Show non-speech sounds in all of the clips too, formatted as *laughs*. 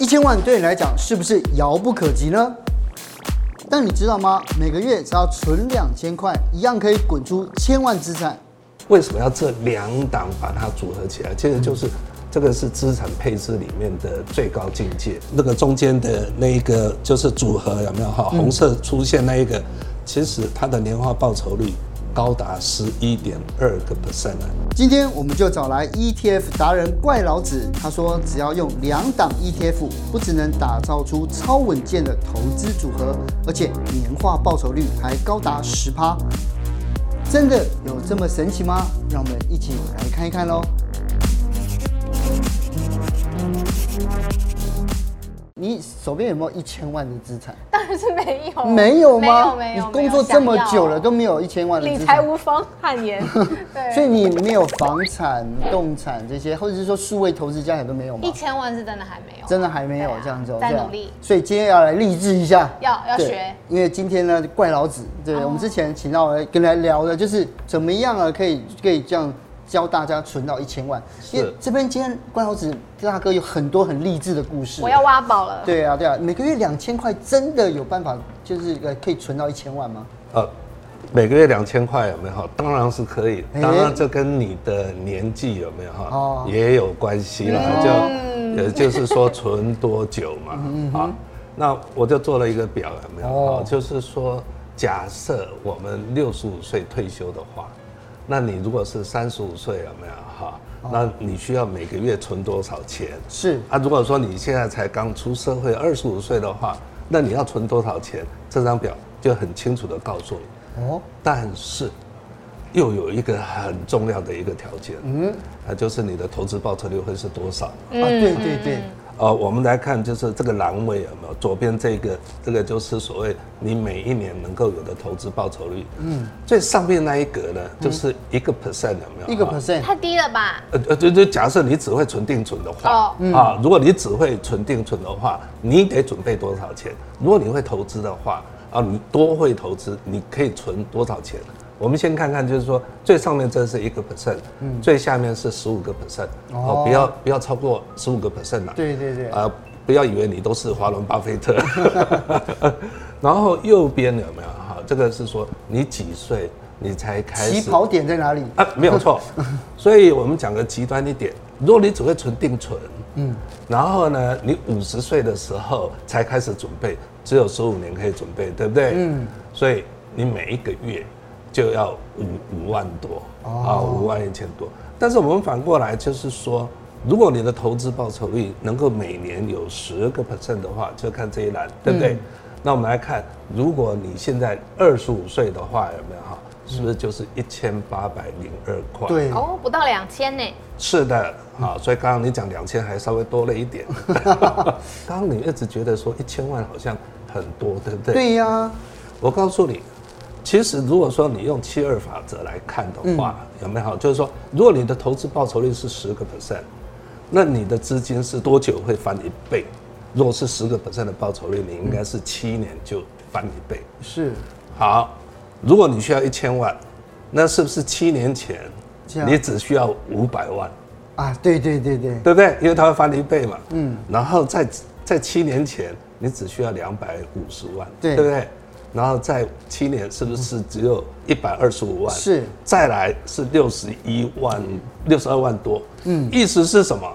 一千万对你来讲是不是遥不可及呢？但你知道吗？每个月只要存两千块，一样可以滚出千万资产。为什么要这两档把它组合起来？其实就是这个是资产配置里面的最高境界。那个中间的那一个就是组合有没有哈？红色出现那一个，其实它的年化报酬率。高达十一点二个 percent。今天我们就找来 ETF 达人怪老子，他说只要用两档 ETF，不只能打造出超稳健的投资组合，而且年化报酬率还高达十趴。真的有这么神奇吗？让我们一起来看一看喽。你手边有没有一千万的资产？当然是没有。没有吗？没有没有。你工作这么久了都没有一千万的资产。理财无方汗颜。*laughs* 对。所以你没有房产、动产这些，或者是说数位投资家也都没有吗？一千万是真的还没有。真的还没有这样子。在努力。所以今天要来励志一下。要要学。因为今天呢，怪老子，对，我们之前请到来跟来聊的就是怎么样啊，可以可以这样。教大家存到一千万，因为这边今天关老子大哥有很多很励志的故事。我要挖宝了。对啊，对啊，每个月两千块真的有办法，就是呃可以存到一千万吗？呃，每个月两千块有没有？当然是可以，当然这跟你的年纪有没有哈，也有关系啦。就也就是说存多久嘛，啊，那我就做了一个表有没有？就是说假设我们六十五岁退休的话。那你如果是三十五岁有没有哈？那你需要每个月存多少钱？是啊，如果说你现在才刚出社会二十五岁的话，那你要存多少钱？这张表就很清楚的告诉你。哦，但是又有一个很重要的一个条件，嗯，那就是你的投资报酬率会是多少？啊，对对对。呃，我们来看，就是这个栏位有没有？左边这个，这个就是所谓你每一年能够有的投资报酬率。嗯，最上面那一格呢，就是一个 percent 有没有？一个 percent 太低了吧？呃呃，就就假设你只会存定存的话，哦，啊，如果你只会存定存的话，你得准备多少钱？如果你会投资的话，啊，你多会投资，你可以存多少钱？我们先看看，就是说最上面这是一个 percent，嗯，最下面是十五个 percent，哦，不要不要超过十五个 percent 了，对对对，啊，不要以为你都是华伦巴菲特，*laughs* 然后右边有没有哈？这个是说你几岁你才开始？起跑点在哪里？啊，没有错，*laughs* 所以我们讲个极端一点，如果你只会存定存，嗯，然后呢，你五十岁的时候才开始准备，只有十五年可以准备，对不对？嗯，所以你每一个月。就要五五万多啊，五万一千多。但是我们反过来就是说，如果你的投资报酬率能够每年有十个 percent 的话，就看这一栏，对不对？那我们来看，如果你现在二十五岁的话，有没有哈？是不是就是一千八百零二块？对哦，不到两千呢。是的，啊，所以刚刚你讲两千还稍微多了一点。*laughs* 刚刚你一直觉得说一千万好像很多，对不对？对呀，我告诉你。其实，如果说你用七二法则来看的话，有没有？就是说，如果你的投资报酬率是十个 percent，那你的资金是多久会翻一倍？如果是十个 percent 的报酬率，你应该是七年就翻一倍。是。好，如果你需要一千万，那是不是七年前你只需要五百万？啊，对对对对，对不对？因为它会翻一倍嘛。嗯。然后在在七年前，你只需要两百五十万，对不对？然后在七年是不是只有一百二十五万？是，再来是六十一万，六十二万多。嗯，意思是什么？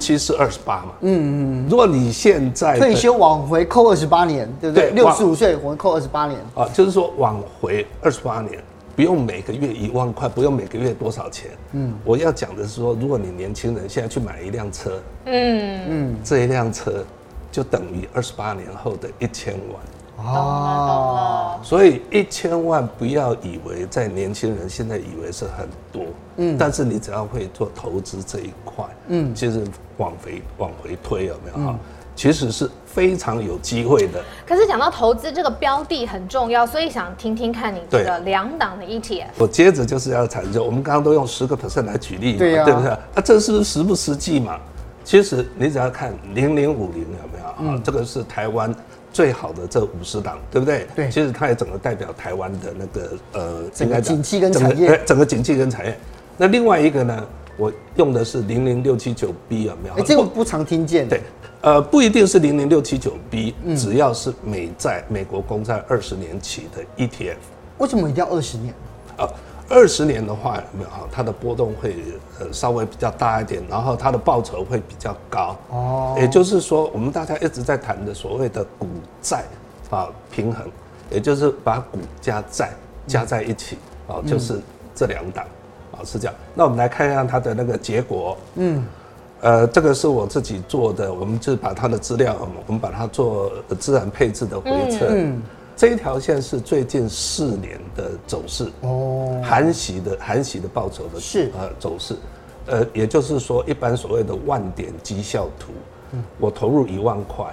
七十二十八嘛。嗯嗯。如果你现在退休往回扣二十八年，对不对？六十五岁我们扣二十八年。啊，就是说往回二十八年，不用每个月一万块，不用每个月多少钱。嗯，我要讲的是说，如果你年轻人现在去买一辆车，嗯嗯，这一辆车就等于二十八年后的一千万。哦，所以一千万不要以为在年轻人现在以为是很多，嗯，但是你只要会做投资这一块，嗯，其实往回往回推有没有哈？其实是非常有机会的。可是讲到投资这个标的很重要，所以想听听看你这个两档的 ETF。我接着就是要谈，就我们刚刚都用十个 percent 来举例嘛，对呀，对不对？啊，这是不是实不实际嘛？其实你只要看零零五零有没有啊？这个是台湾。最好的这五十档，对不对？对，其实它也整个代表台湾的那个呃，整个景气跟产业，整个景气跟产业。那另外一个呢，我用的是零零六七九 B 有没有？哎，这个不常听见。对，呃，不一定是零零六七九 B，只要是美债、美国公债二十年期的 ETF。为什么一定要二十年？啊，二十年的话，有没有？它的波动会呃稍微比较大一点，然后它的报酬会比较高。哦，也就是说，我们大家一直在谈的所谓的股债啊平衡，也就是把股加债加在一起啊，就是这两档啊，是这样。那我们来看一下它的那个结果。嗯。呃，这个是我自己做的，我们就把它的资料，我们把它做资产配置的回测。嗯，这一条线是最近四年的走势哦，含息的含息的报酬的是。呃走势，呃，也就是说，一般所谓的万点绩效图，嗯，我投入一万块，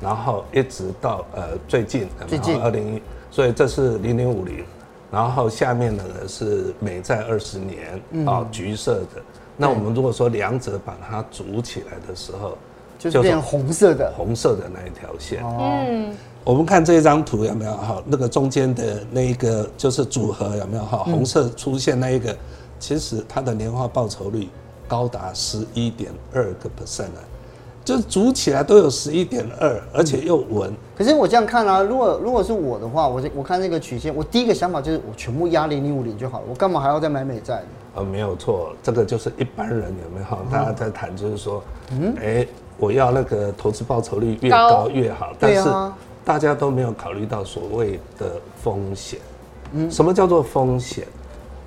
然后一直到呃最近最近。二零一，所以这是零零五零，然后下面的呢是美债二十年啊，橘色的。那我们如果说两者把它组起来的时候，就是变红色的，红色的那一条线。嗯，我们看这一张图有没有哈？那个中间的那一个就是组合有没有哈？红色出现那一个，其实它的年化报酬率高达十一点二个 percent 啊。就组起来都有十一点二，而且又稳。可是我这样看啊，如果如果是我的话，我我看那个曲线，我第一个想法就是我全部压零零五零就好了，我干嘛还要再买美债？呃，没有错，这个就是一般人有没有？大家在谈就是说，嗯，哎，我要那个投资报酬率越高越好，但是大家都没有考虑到所谓的风险。嗯，什么叫做风险？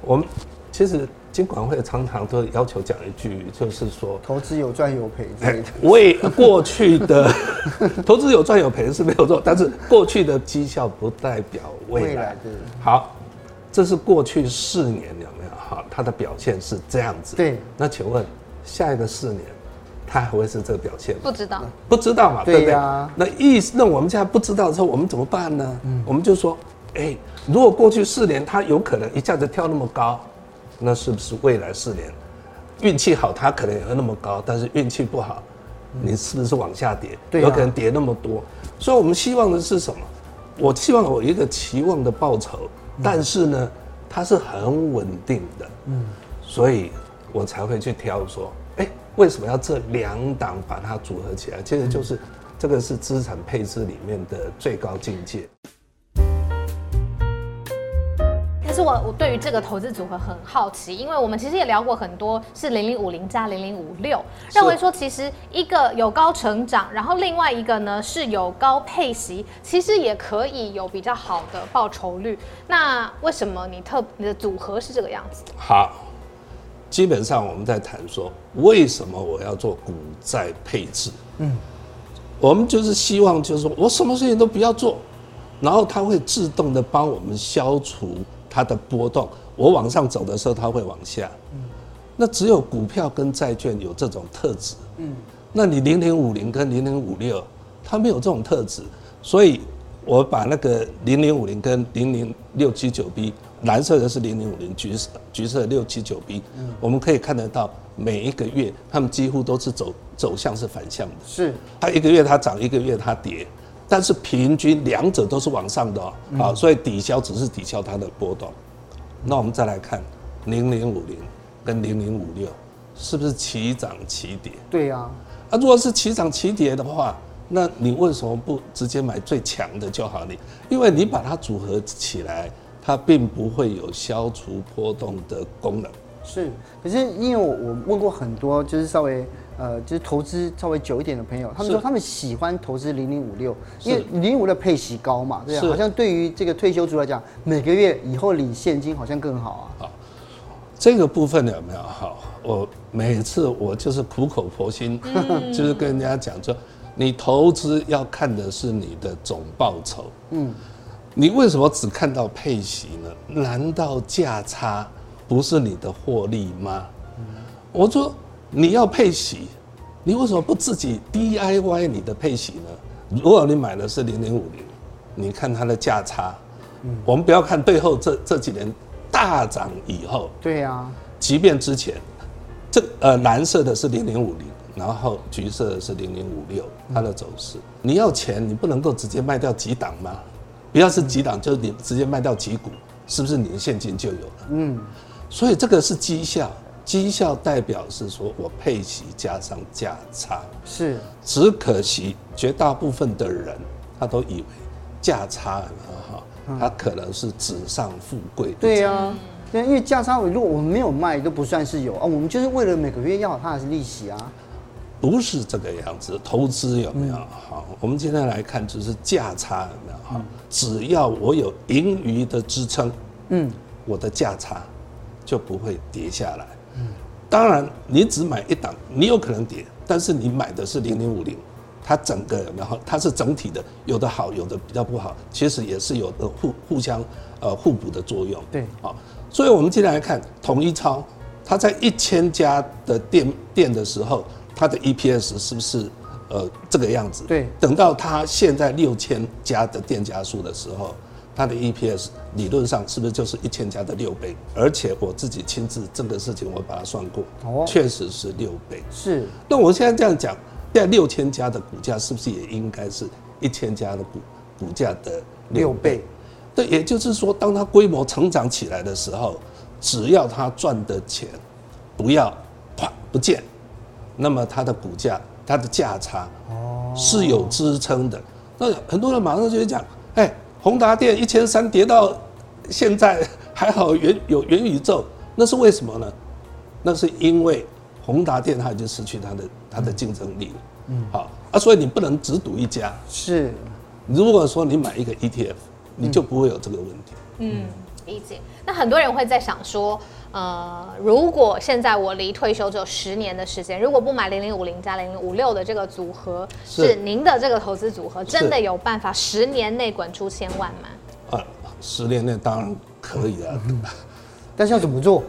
我们其实。金管会常常都要求讲一句，就是说投资有赚有赔。为过去的 *laughs* 投资有赚有赔是没有错，但是过去的绩效不代表未来。好，这是过去四年有没有？好，它的表现是这样子。对。那请问下一个四年，它还会是这个表现吗？不知道。不知道嘛？对不对。那意思，那我们现在不知道的时候，我们怎么办呢？我们就说，哎，如果过去四年它有可能一下子跳那么高。那是不是未来四年运气好，它可能也会那么高，但是运气不好，你是不是往下跌？对，有可能跌那么多。所以我们希望的是什么？我希望我一个期望的报酬，但是呢，它是很稳定的。嗯，所以我才会去挑说，哎，为什么要这两档把它组合起来？其实就是这个是资产配置里面的最高境界。我我对于这个投资组合很好奇，因为我们其实也聊过很多，是零零五零加零零五六，认为说其实一个有高成长，然后另外一个呢是有高配息，其实也可以有比较好的报酬率。那为什么你特你的组合是这个样子？好，基本上我们在谈说，为什么我要做股债配置？嗯，我们就是希望就是说我什么事情都不要做，然后它会自动的帮我们消除。它的波动，我往上走的时候，它会往下。嗯，那只有股票跟债券有这种特质。嗯，那你零零五零跟零零五六，它没有这种特质，所以我把那个零零五零跟零零六七九 B，蓝色的是零零五零，橘色橘色六七九 B，嗯，我们可以看得到每一个月，它们几乎都是走走向是反向的。是，它一个月它涨，一个月它跌。但是平均两者都是往上的，啊，所以抵消只是抵消它的波动。那我们再来看零零五零跟零零五六，是不是齐涨齐跌？对呀。啊，如果是齐涨齐跌的话，那你为什么不直接买最强的就好？你因为你把它组合起来，它并不会有消除波动的功能。是，可是因为我我问过很多，就是稍微。呃，就是投资稍微久一点的朋友，他们说他们喜欢投资零零五六，因为零零五六配息高嘛，对啊，好像对于这个退休族来讲，每个月以后领现金好像更好啊。好，这个部分有没有？好，我每次我就是苦口婆心，*laughs* 就是跟人家讲说，你投资要看的是你的总报酬。嗯，你为什么只看到配息呢？难道价差不是你的获利吗？我说。你要配息，你为什么不自己 DIY 你的配息呢？如果你买的是零零五零，你看它的价差，嗯，我们不要看背后这这几年大涨以后，对呀，即便之前，这呃蓝色的是零零五零，然后橘色的是零零五六，它的走势，你要钱，你不能够直接卖掉几档吗？不要是几档，就是你直接卖掉几股，是不是你的现金就有了？嗯，所以这个是绩效。绩效代表是说我配息加上价差，是，只可惜绝大部分的人他都以为价差哈，他可能是纸上富贵。对呀，对，因为价差如果我们没有卖都不算是有啊，我们就是为了每个月要它的是利息啊。不是这个样子，投资有没有？好，我们今天来看就是价差有没有？好，只要我有盈余的支撑，嗯，我的价差就不会跌下来。嗯当然，你只买一档，你有可能跌，但是你买的是零零五零，它整个然后它是整体的，有的好，有的比较不好，其实也是有的互互相呃互补的作用。对，好，所以我们今天来看统一超，它在一千家的店店的时候，它的 EPS 是不是呃这个样子？对，等到它现在六千家的店家数的时候。它的 EPS 理论上是不是就是一千家的六倍？而且我自己亲自这个事情我把它算过，哦，确实是六倍。是。那我现在这样讲，现在六千家的股价是不是也应该是一千家的股股价的六倍？对，也就是说，当它规模成长起来的时候，只要它赚的钱不要啪不见，那么它的股价它的价差哦是有支撑的。那很多人马上就会讲，哎。宏达电一千三跌到现在还好元 *laughs* 有元宇宙，那是为什么呢？那是因为宏达电它已经失去它的它的竞争力了。嗯，好啊，所以你不能只赌一家。是，如果说你买一个 ETF，你就不会有这个问题。嗯，理解。那很多人会在想说。呃，如果现在我离退休只有十年的时间，如果不买零零五零加零零五六的这个组合，是，是您的这个投资组合，真的有办法十年内滚出千万吗？啊，十年内当然可以啊，*laughs* 但是要怎么做？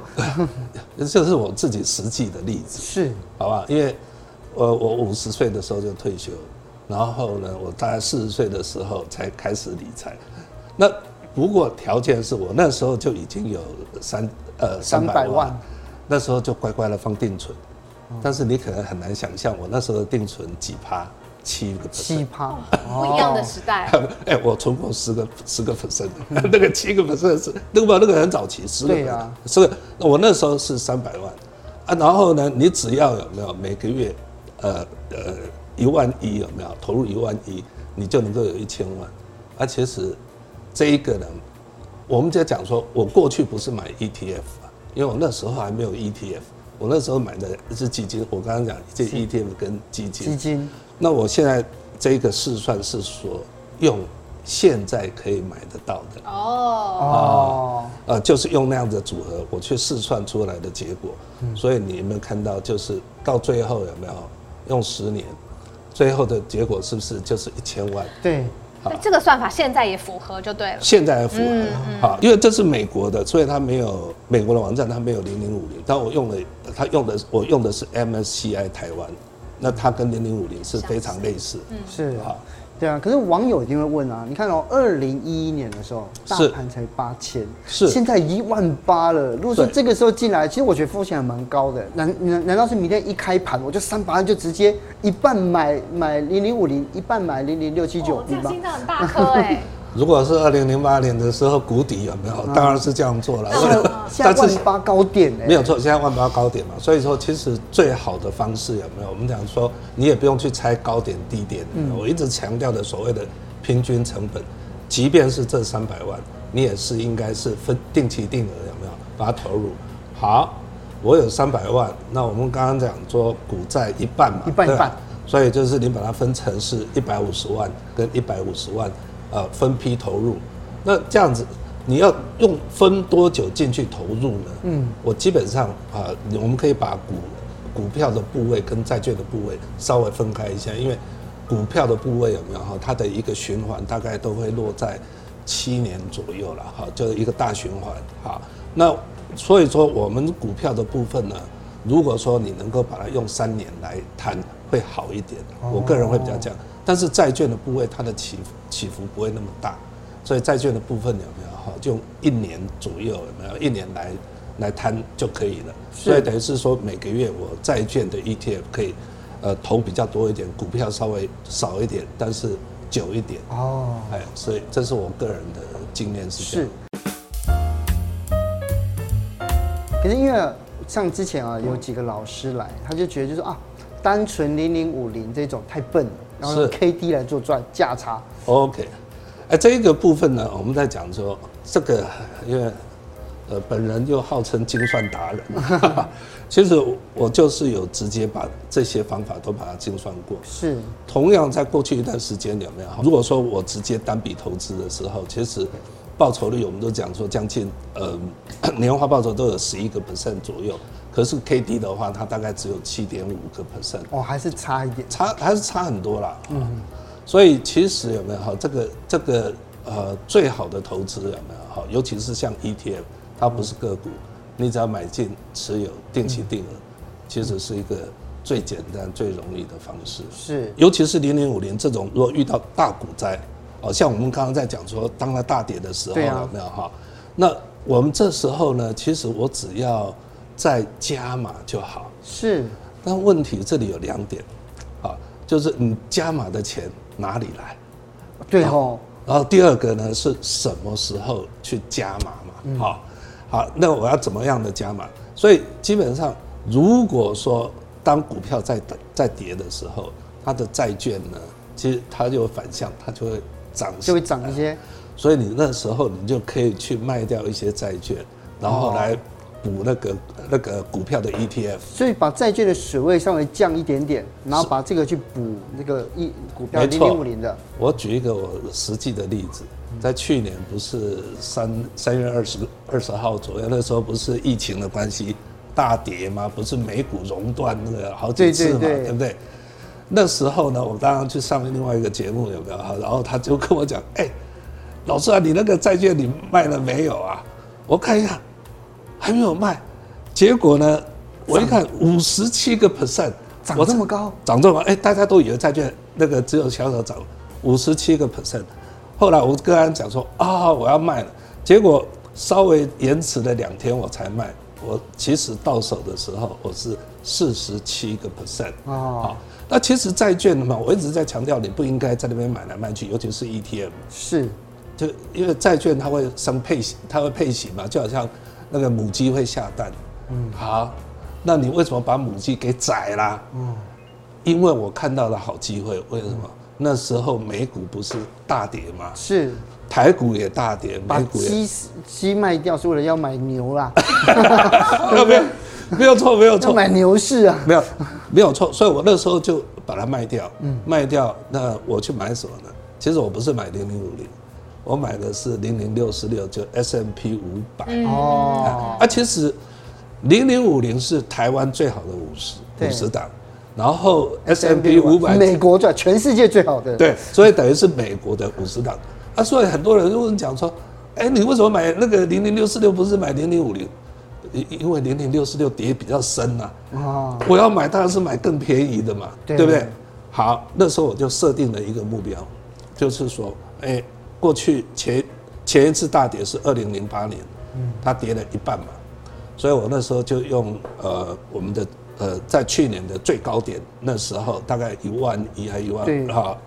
*laughs* 这是我自己实际的例子，是，好吧？因为，我我五十岁的时候就退休，然后呢，我大概四十岁的时候才开始理财，那。不过条件是我那时候就已经有三呃三百万，那时候就乖乖的放定存，但是你可能很难想象我那时候的定存几趴，七个 percent，七趴，不一样的时代。*laughs* 哎，我存过十个十个 percent，*laughs* 那个七个 percent 是那个那个很早期，十个，十个，我那时候是三百万。啊，然后呢，你只要有没有每个月呃呃一万一有没有投入一万一，你就能够有一千万，而且是。这一个呢，我们就讲说，我过去不是买 ETF 啊，因为我那时候还没有 ETF，我那时候买的是基金。我刚刚讲这 ETF 跟基金。基金。那我现在这个试算是说，用现在可以买得到的。哦。哦。呃，就是用那样的组合，我去试算出来的结果。所以你有没有看到，就是到最后有没有用十年，最后的结果是不是就是一千万？对。好这个算法现在也符合就对了。现在也符合，好，因为这是美国的，所以它没有美国的网站，它没有零零五零。但我用了，它用的我用的是 MSCI 台湾，那它跟零零五零是非常类似。嗯，是好。对啊，可是网友一定会问啊，你看哦，二零一一年的时候，大盘才八千，是现在一万八了。如果说这个时候进来，其实我觉得风险还蛮高的。难难难道是明天一开盘，我就三百万就直接一半买买零零五零，一半买零零六七九？这心脏很大颗哎。*laughs* 如果是二零零八年的时候谷底有没有？当然是这样做了。现在 *laughs* 万八高点呢？没有错，现在万八高点嘛。所以说，其实最好的方式有没有？我们讲说，你也不用去猜高点低点。我一直强调的所谓的平均成本，即便是这三百万，你也是应该是分定期定额有没有？把它投入。好，我有三百万，那我们刚刚讲说股债一半嘛，一半一半。所以就是你把它分成是一百五十万跟一百五十万。呃，分批投入，那这样子，你要用分多久进去投入呢？嗯，我基本上啊，我们可以把股股票的部位跟债券的部位稍微分开一下，因为股票的部位有没有哈，它的一个循环大概都会落在七年左右了哈，就是一个大循环。哈，那所以说我们股票的部分呢，如果说你能够把它用三年来谈，会好一点。我个人会比较这样。但是债券的部位，它的起伏起伏不会那么大，所以债券的部分有没有哈？就一年左右有没有？一年来来摊就可以了。所以等于是说，每个月我债券的 ETF 可以呃投比较多一点，股票稍微少一点，但是久一点。哦，哎，所以这是我个人的经验是这样。是。可是因为。像之前啊，有几个老师来，他就觉得就是啊，单纯零零五零这种太笨了，然后用 K D 来做赚价差。OK，哎，这一个部分呢，我们在讲说这个，因为呃，本人又号称精算达人，*laughs* 其实我就是有直接把这些方法都把它精算过。是，同样在过去一段时间有没有？如果说我直接单笔投资的时候，其实报酬率我们都讲说将近呃 *coughs* 年化报酬都有十一个 percent 左右，可是 K D 的话，它大概只有七点五个 percent。哦，还是差一点，差还是差很多啦。嗯，所以其实有没有哈？这个这个呃最好的投资有没有哈？尤其是像 E T F。它不是个股，你只要买进、持有、定期定额，其实是一个最简单、最容易的方式。是，尤其是零零五零这种，如果遇到大股灾，哦，像我们刚刚在讲说，当它大跌的时候，有没有哈？那我们这时候呢，其实我只要再加码就好。是，但问题这里有两点，啊，就是你加码的钱哪里来？对哦。然后第二个呢，是什么时候去加码嘛？好。好，那我要怎么样的加码？所以基本上，如果说当股票在等在跌的时候，它的债券呢，其实它就反向，它就会涨，就会涨一些。所以你那时候你就可以去卖掉一些债券，然后来补那个那个股票的 ETF。所以把债券的水位稍微降一点点，然后把这个去补那个一股票零零五零的。我举一个我实际的例子。在去年不是三三月二十二十号左右，那时候不是疫情的关系大跌吗？不是美股熔断那个好几次嘛，对，对，对，对不对？那时候呢，我当然去上另外一个节目有没有？然后他就跟我讲：“哎，老师啊，你那个债券你卖了没有啊？我看一下，还没有卖。结果呢，我一看五十七个 percent，涨这么高，涨这么高，哎，大家都以为债券那个只有小小涨五十七个 percent。后来我跟他讲说啊，我要卖了，结果稍微延迟了两天我才卖。我其实到手的时候我是四十七个 percent 啊。那其实债券的嘛，我一直在强调你不应该在那边买来卖去，尤其是 ETM。是，就因为债券它会生配息，它会配息嘛，就好像那个母鸡会下蛋。嗯，好，那你为什么把母鸡给宰啦？嗯，因为我看到了好机会，为什么？那时候美股不是大跌吗？是，台股也大跌，美股鸡鸡卖掉是为了要买牛啦。*laughs* 没有没有没有错没有错，要买牛市啊，没有没有错，所以我那时候就把它卖掉，嗯，卖掉，那我去买什么呢？其实我不是买零零五零，我买的是零零六四六，就 S M P 五百哦，啊，其实零零五零是台湾最好的五十五十档。然后 S M P 五百，美国最全世界最好的，对，所以等于是美国的五十档啊。所以很多人就问讲说，哎，你为什么买那个零零六四六，不是买零零五零？因因为零零六四六跌比较深呐。啊，我要买当然是买更便宜的嘛，对不对？好，那时候我就设定了一个目标，就是说，哎，过去前前一次大跌是二零零八年，它跌了一半嘛，所以我那时候就用呃我们的。呃，在去年的最高点那时候，大概一万一还一万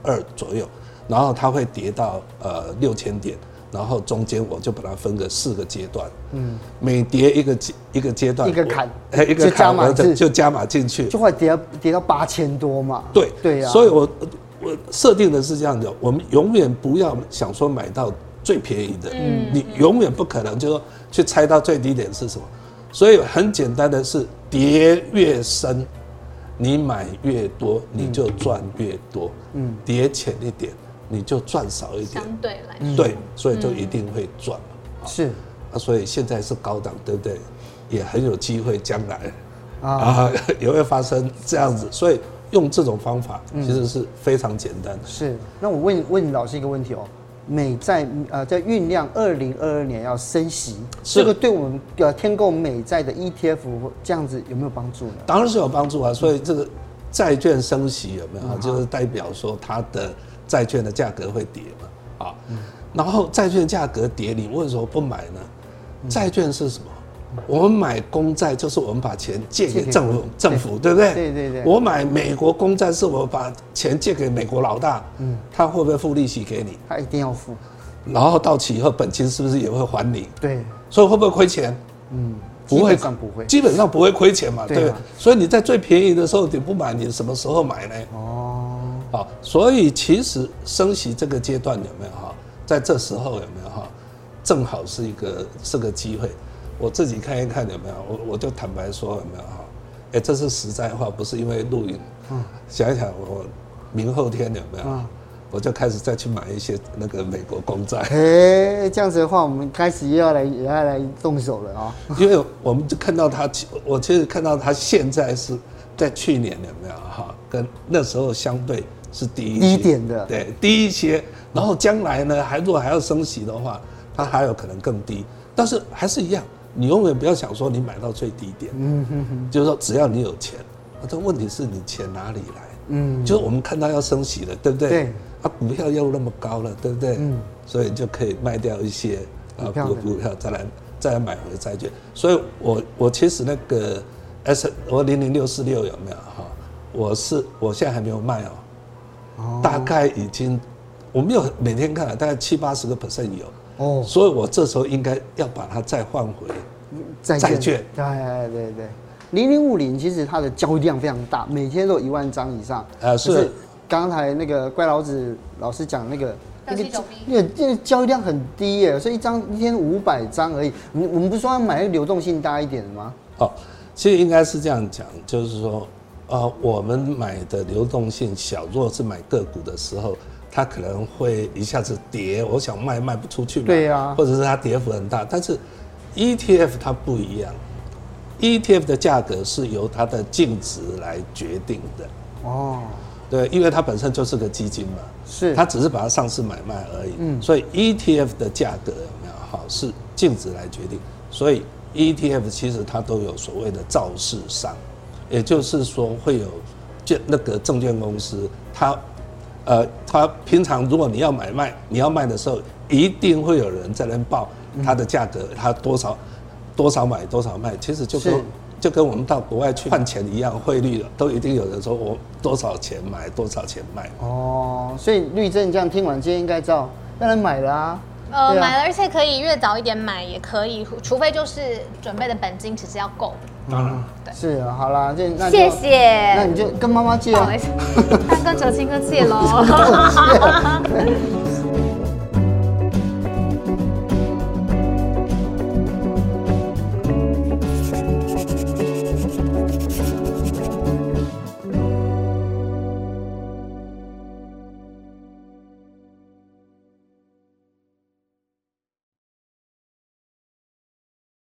二左右，然后它会跌到呃六千点，然后中间我就把它分个四个阶段，嗯，每跌一个阶一个阶段，一个坎，一个坎就就加码进去，就会跌到跌到八千多嘛，对对呀，所以我我设定的是这样的，我们永远不要想说买到最便宜的，嗯，你永远不可能就说去猜到最低点是什么。所以很简单的是，跌越深，你买越多，你就赚越多。嗯，跌浅一点，你就赚少一点。相对来说，对，所以就一定会赚。是啊，所以现在是高档，对不对？也很有机会将来啊 *laughs* 也会发生这样子。所以用这种方法其实是非常简单的。是，那我问问老师一个问题哦。美债呃在酝酿二零二二年要升息，这个对我们呃天购美债的 ETF 这样子有没有帮助呢？当然是有帮助啊，所以这个债券升息有没有？就是代表说它的债券的价格会跌嘛啊，然后债券价格跌，你为什么不买呢？债券是什么？我们买公债就是我们把钱借给政府，政府对不对？对对对。我买美国公债是我把钱借给美国老大，嗯，他会不会付利息给你？他一定要付。然后到期以后，本金是不是也会还你？对。所以会不会亏钱？嗯，不会，基本上不会，基本上不会亏钱嘛，对，啊对？所以你在最便宜的时候你不买，你什么时候买呢？哦，好，所以其实升息这个阶段有没有哈？在这时候有没有哈？正好是一个是个机会，我自己看一看有没有，我我就坦白说有没有哈？哎，这是实在话，不是因为录影。嗯，想一想我明后天有没有？嗯我就开始再去买一些那个美国公债。哎，这样子的话，我们开始又要来也要来动手了啊！*laughs* 因为我们就看到它，我其实看到他现在是在去年有没有哈，跟那时候相对是低一低点的，对，低一些。然后将来呢，还如果还要升息的话，它还有可能更低。但是还是一样，你永远不要想说你买到最低点。嗯哼哼，就是说只要你有钱，这问题是你钱哪里来？嗯，就是我们看到要升息了，对不对？对。啊，股票又那么高了，对不对？嗯，所以就可以卖掉一些啊股股票，再来再来买回债券。所以我我其实那个 S 我零零六四六有没有哈？我是我现在还没有卖哦，哦，大概已经我没有每天看了，大概七八十个 percent 有哦，所以我这时候应该要把它再换回债券。对对对，零零五零其实它的交易量非常大，每天都有一万张以上。啊，是。刚才那个怪老子老师讲那个那个那个那个交易量很低耶，所以一张一天五百张而已。我们我们不是说要买那个流动性大一点的吗？哦，其实应该是这样讲，就是说，呃，我们买的流动性小，如果是买个股的时候，它可能会一下子跌，我想卖卖不出去嘛。对呀。或者是它跌幅很大，但是 ETF 它不一样，ETF 的价格是由它的净值来决定的。哦。对，因为它本身就是个基金嘛，是，它只是把它上市买卖而已，嗯，所以 ETF 的价格有没有好是净值来决定，所以 ETF 其实它都有所谓的造市商，也就是说会有券那个证券公司，它呃他平常如果你要买卖你要卖的时候，一定会有人在那报它的价格，它多少多少买多少卖，其实就跟。就跟我们到国外去换钱一样，汇率了都一定有人说我多少钱买多少钱卖。哦，所以律政这样听完，今天应该知道要来买了啊。呃，啊、买了，而且可以越早一点买也可以，除非就是准备的本金其实要够。嗯，对，是啊，好啦，这那谢谢，那你就跟妈妈借啊。大哥，哲青哥借喽。*laughs*